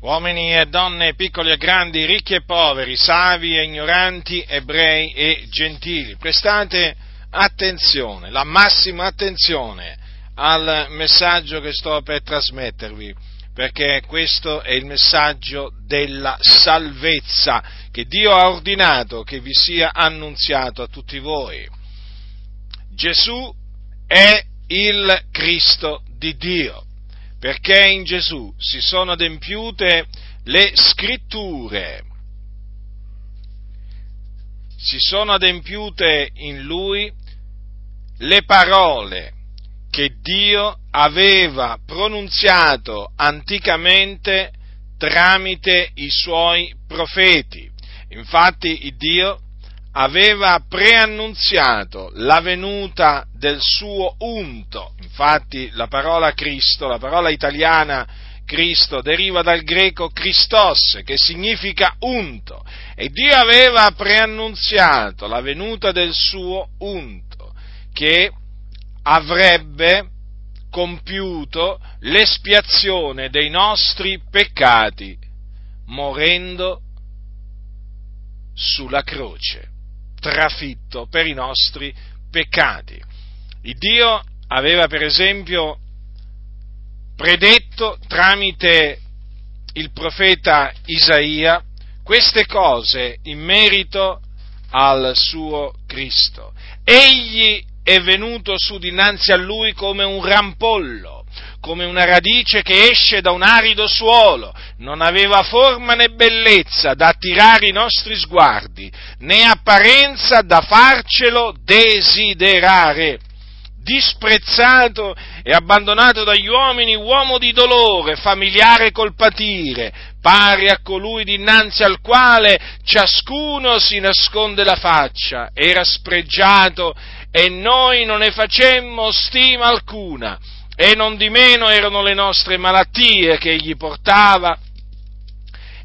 uomini e donne, piccoli e grandi, ricchi e poveri, savi e ignoranti, ebrei e gentili. Prestate attenzione, la massima attenzione al messaggio che sto per trasmettervi, perché questo è il messaggio della salvezza che Dio ha ordinato che vi sia annunziato a tutti voi. Gesù è il Cristo di Dio perché in Gesù si sono adempiute le scritture, si sono adempiute in lui le parole che Dio aveva pronunziato anticamente tramite i suoi profeti. Infatti Dio aveva preannunziato la venuta del suo unto. Infatti la parola Cristo, la parola italiana Cristo deriva dal greco Christos, che significa unto, e Dio aveva preannunziato la venuta del suo unto, che avrebbe compiuto l'espiazione dei nostri peccati, morendo sulla croce trafitto per i nostri peccati. Il Dio aveva per esempio predetto tramite il profeta Isaia queste cose in merito al suo Cristo. Egli è venuto su dinanzi a lui come un rampollo come una radice che esce da un arido suolo, non aveva forma né bellezza da attirare i nostri sguardi, né apparenza da farcelo desiderare. Disprezzato e abbandonato dagli uomini, uomo di dolore, familiare col patire, pari a colui dinanzi al quale ciascuno si nasconde la faccia, era spregiato e noi non ne facemmo stima alcuna e non di meno erano le nostre malattie che egli portava,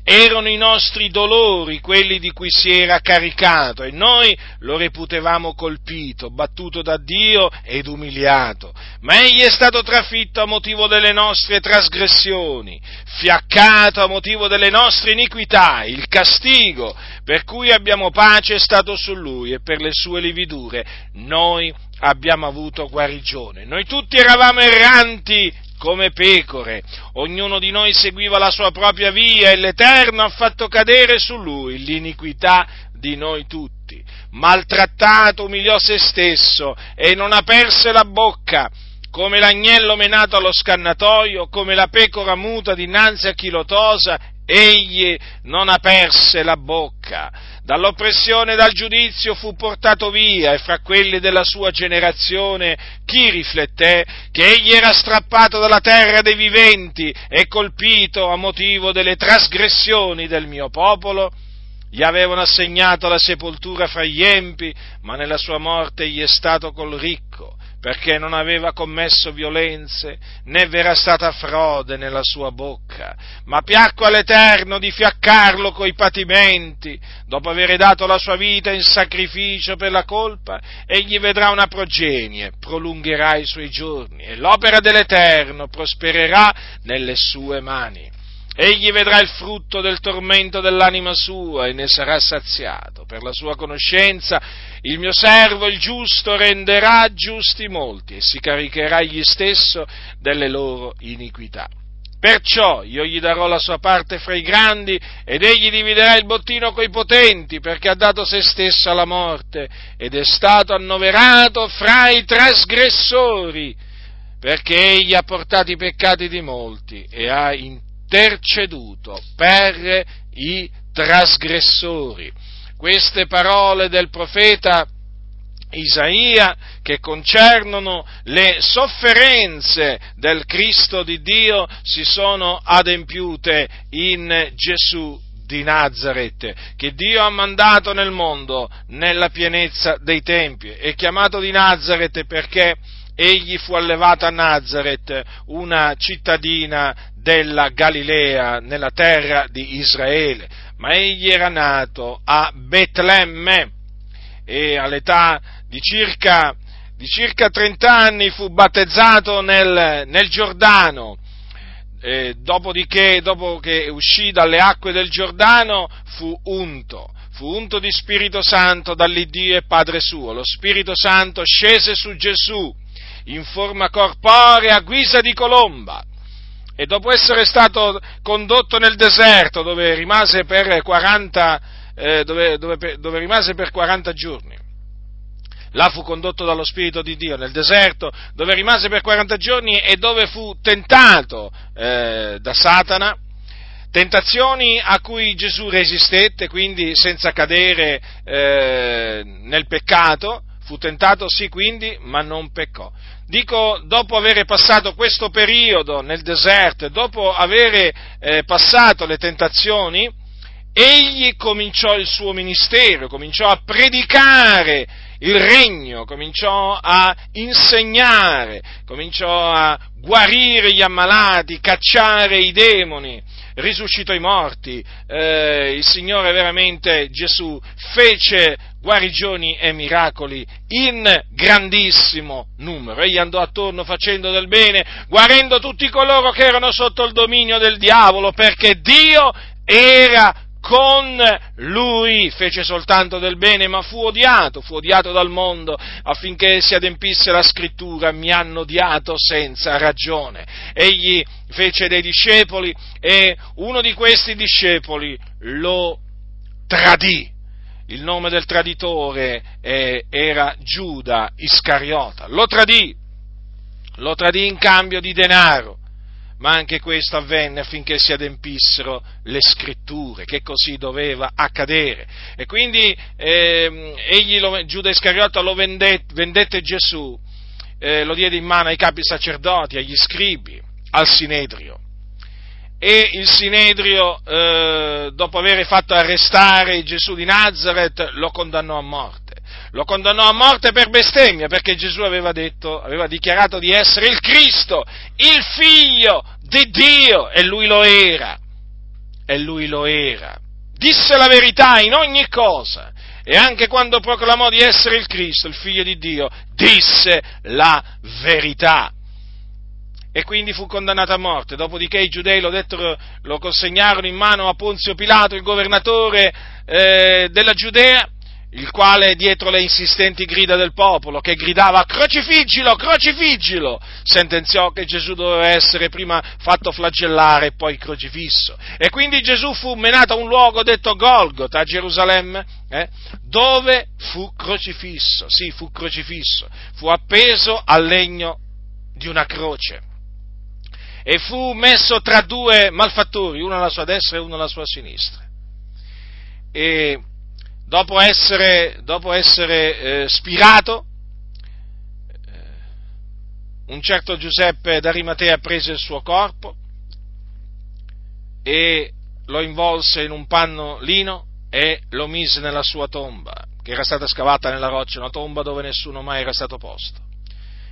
erano i nostri dolori quelli di cui si era caricato e noi lo reputevamo colpito, battuto da Dio ed umiliato. Ma egli è stato trafitto a motivo delle nostre trasgressioni, fiaccato a motivo delle nostre iniquità, il castigo per cui abbiamo pace è stato su lui e per le sue lividure noi abbiamo avuto guarigione. Noi tutti eravamo erranti come pecore, ognuno di noi seguiva la sua propria via e l'Eterno ha fatto cadere su lui l'iniquità di noi tutti. Maltrattato umiliò se stesso e non aperse la bocca, come l'agnello menato allo scannatoio, come la pecora muta dinanzi a chi lo tosa, egli non aperse la bocca dall'oppressione e dal giudizio fu portato via e fra quelli della sua generazione chi rifletté che egli era strappato dalla terra dei viventi e colpito a motivo delle trasgressioni del mio popolo? Gli avevano assegnato la sepoltura fra gli empi, ma nella sua morte egli è stato col ricco perché non aveva commesso violenze, né v'era stata frode nella sua bocca, ma piacque all'Eterno di fiaccarlo coi patimenti, dopo aver dato la sua vita in sacrificio per la colpa, egli vedrà una progenie, prolungherà i suoi giorni, e l'opera dell'Eterno prospererà nelle sue mani. Egli vedrà il frutto del tormento dell'anima sua e ne sarà saziato. Per la sua conoscenza il mio servo, il giusto, renderà giusti molti e si caricherà egli stesso delle loro iniquità. Perciò io gli darò la sua parte fra i grandi ed egli dividerà il bottino coi potenti perché ha dato se stesso alla morte ed è stato annoverato fra i trasgressori perché egli ha portato i peccati di molti e ha in interceduto per i trasgressori. Queste parole del profeta Isaia che concernono le sofferenze del Cristo di Dio si sono adempiute in Gesù di Nazareth, che Dio ha mandato nel mondo nella pienezza dei tempi. È chiamato di Nazareth perché egli fu allevato a Nazareth, una cittadina della Galilea, nella terra di Israele, ma egli era nato a Betlemme e all'età di circa, di circa 30 anni fu battezzato nel, nel Giordano eh, dopodiché, dopo che uscì dalle acque del Giordano, fu unto, fu unto di Spirito Santo dall'Iddio e Padre suo. Lo Spirito Santo scese su Gesù in forma corporea a guisa di colomba e dopo essere stato condotto nel deserto dove rimase per 40, eh, dove, dove, dove rimase per 40 giorni, là fu condotto dallo Spirito di Dio nel deserto, dove rimase per 40 giorni e dove fu tentato eh, da Satana, tentazioni a cui Gesù resistette, quindi senza cadere eh, nel peccato, fu tentato sì quindi, ma non peccò. Dico, dopo aver passato questo periodo nel deserto, dopo aver eh, passato le tentazioni, egli cominciò il suo ministero, cominciò a predicare il regno, cominciò a insegnare, cominciò a guarire gli ammalati, cacciare i demoni, risuscitò i morti, eh, il Signore veramente Gesù fece guarigioni e miracoli in grandissimo numero. Egli andò attorno facendo del bene, guarendo tutti coloro che erano sotto il dominio del diavolo, perché Dio era con lui fece soltanto del bene, ma fu odiato, fu odiato dal mondo affinché si adempisse la scrittura, mi hanno odiato senza ragione. Egli fece dei discepoli e uno di questi discepoli lo tradì. Il nome del traditore eh, era Giuda Iscariota. Lo tradì, lo tradì in cambio di denaro ma anche questo avvenne affinché si adempissero le scritture, che così doveva accadere. E quindi eh, egli, lo, Giuda Iscariota lo vendette, vendette Gesù, eh, lo diede in mano ai capi sacerdoti, agli scribi, al Sinedrio. E il Sinedrio, eh, dopo aver fatto arrestare Gesù di Nazareth, lo condannò a morte lo condannò a morte per bestemmia, perché Gesù aveva detto, aveva dichiarato di essere il Cristo, il figlio di Dio, e lui lo era, e lui lo era. Disse la verità in ogni cosa, e anche quando proclamò di essere il Cristo, il figlio di Dio, disse la verità. E quindi fu condannato a morte. Dopodiché i giudei lo, dettero, lo consegnarono in mano a Ponzio Pilato, il governatore eh, della Giudea, il quale dietro le insistenti grida del popolo, che gridava crocifiggilo, crocifiggilo, sentenziò che Gesù doveva essere prima fatto flagellare e poi crocifisso. E quindi Gesù fu menato a un luogo detto Golgota a Gerusalemme, eh, dove fu crocifisso, sì, fu crocifisso, fu appeso al legno di una croce e fu messo tra due malfattori, uno alla sua destra e uno alla sua sinistra. E dopo essere, dopo essere eh, spirato, eh, un certo Giuseppe d'Arimatea prese il suo corpo e lo involse in un panno lino e lo mise nella sua tomba, che era stata scavata nella roccia, una tomba dove nessuno mai era stato posto.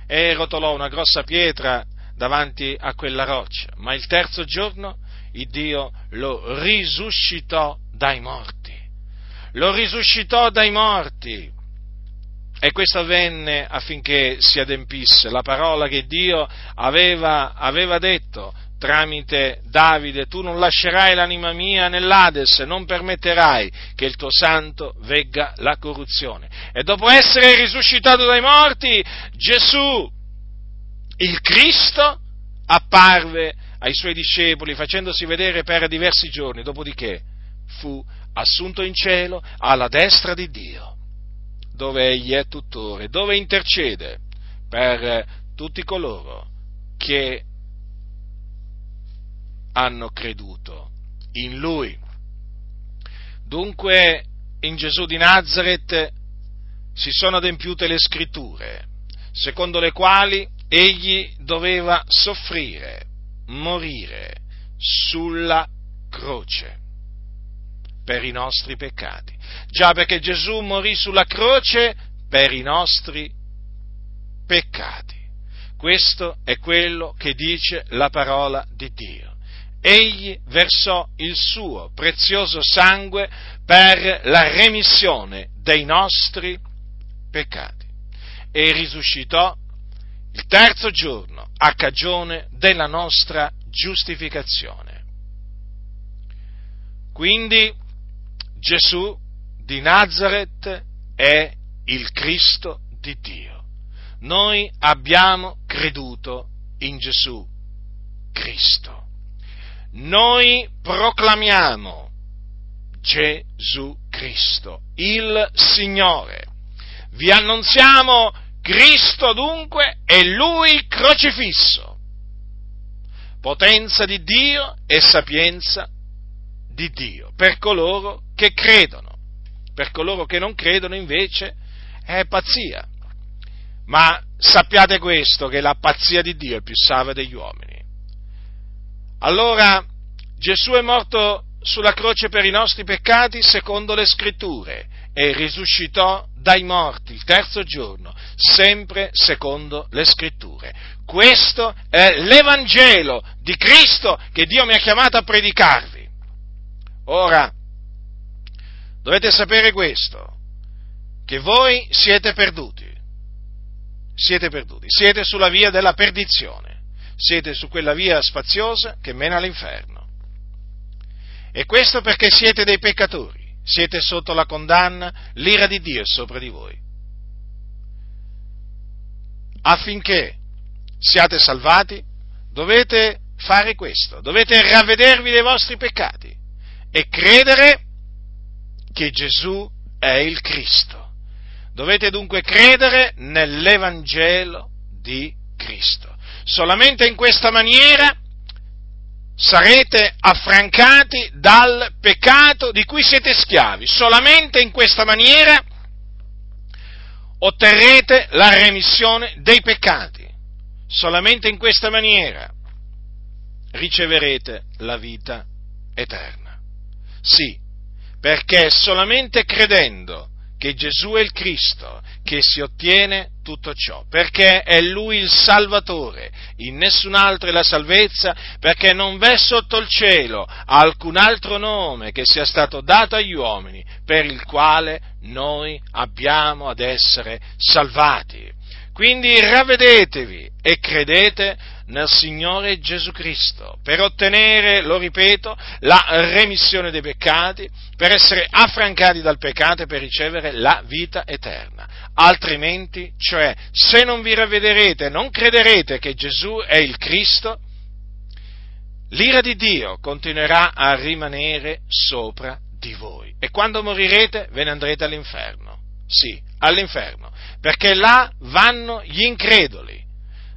E rotolò una grossa pietra davanti a quella roccia, ma il terzo giorno il Dio lo risuscitò dai morti lo risuscitò dai morti. E questo avvenne affinché si adempisse la parola che Dio aveva, aveva detto tramite Davide, tu non lascerai l'anima mia nell'Ades, non permetterai che il tuo santo vegga la corruzione. E dopo essere risuscitato dai morti, Gesù, il Cristo, apparve ai suoi discepoli facendosi vedere per diversi giorni, dopodiché fu assunto in cielo alla destra di Dio, dove egli è tutore, dove intercede per tutti coloro che hanno creduto in lui. Dunque in Gesù di Nazareth si sono adempiute le scritture, secondo le quali egli doveva soffrire, morire sulla croce per i nostri peccati. Già perché Gesù morì sulla croce per i nostri peccati. Questo è quello che dice la parola di Dio. Egli versò il suo prezioso sangue per la remissione dei nostri peccati e risuscitò il terzo giorno a cagione della nostra giustificazione. Quindi Gesù di Nazareth è il Cristo di Dio. Noi abbiamo creduto in Gesù Cristo. Noi proclamiamo Gesù Cristo, il Signore. Vi annunziamo Cristo dunque e Lui crocifisso, potenza di Dio e sapienza di Dio, per coloro che credono. Per coloro che non credono invece è pazzia. Ma sappiate questo, che la pazzia di Dio è più savia degli uomini. Allora Gesù è morto sulla croce per i nostri peccati secondo le scritture e risuscitò dai morti il terzo giorno, sempre secondo le scritture. Questo è l'Evangelo di Cristo che Dio mi ha chiamato a predicarvi. Ora, dovete sapere questo, che voi siete perduti, siete perduti, siete sulla via della perdizione, siete su quella via spaziosa che mena all'inferno. E questo perché siete dei peccatori siete sotto la condanna, l'ira di Dio è sopra di voi. Affinché siate salvati, dovete fare questo, dovete ravvedervi dei vostri peccati e credere che Gesù è il Cristo. Dovete dunque credere nell'Evangelo di Cristo. Solamente in questa maniera sarete affrancati dal peccato di cui siete schiavi. Solamente in questa maniera otterrete la remissione dei peccati. Solamente in questa maniera riceverete la vita eterna. Sì, perché solamente credendo che Gesù è il Cristo, che si ottiene tutto ciò, perché è Lui il Salvatore, in nessun altro è la salvezza, perché non v'è sotto il cielo alcun altro nome che sia stato dato agli uomini per il quale noi abbiamo ad essere salvati. Quindi ravvedetevi e credete nel Signore Gesù Cristo per ottenere, lo ripeto, la remissione dei peccati, per essere affrancati dal peccato e per ricevere la vita eterna. Altrimenti, cioè, se non vi ravvederete, non crederete che Gesù è il Cristo, l'ira di Dio continuerà a rimanere sopra di voi e quando morirete ve ne andrete all'inferno. Sì, all'inferno, perché là vanno gli increduli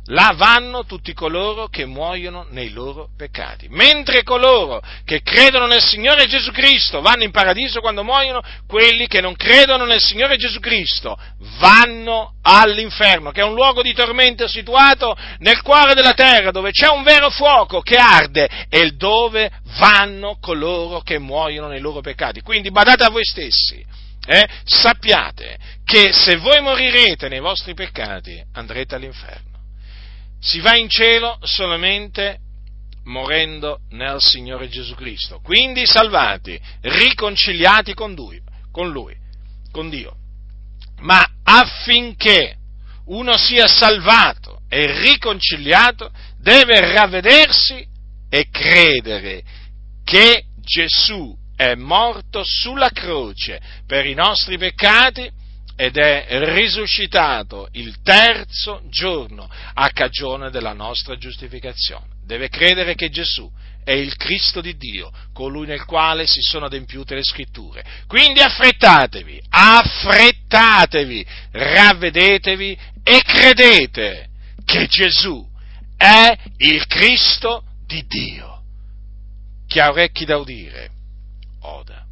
Là vanno tutti coloro che muoiono nei loro peccati. Mentre coloro che credono nel Signore Gesù Cristo vanno in paradiso quando muoiono, quelli che non credono nel Signore Gesù Cristo vanno all'inferno, che è un luogo di tormento situato nel cuore della terra, dove c'è un vero fuoco che arde e dove vanno coloro che muoiono nei loro peccati. Quindi badate a voi stessi. Eh? Sappiate che se voi morirete nei vostri peccati andrete all'inferno si va in cielo solamente morendo nel Signore Gesù Cristo, quindi salvati, riconciliati con Lui, con, lui, con Dio. Ma affinché uno sia salvato e riconciliato, deve ravvedersi e credere che Gesù è morto sulla croce per i nostri peccati ed è risuscitato il terzo giorno a cagione della nostra giustificazione. Deve credere che Gesù è il Cristo di Dio, colui nel quale si sono adempiute le scritture. Quindi affrettatevi, affrettatevi, ravvedetevi e credete che Gesù è il Cristo di Dio. Chi ha orecchi da udire, oda.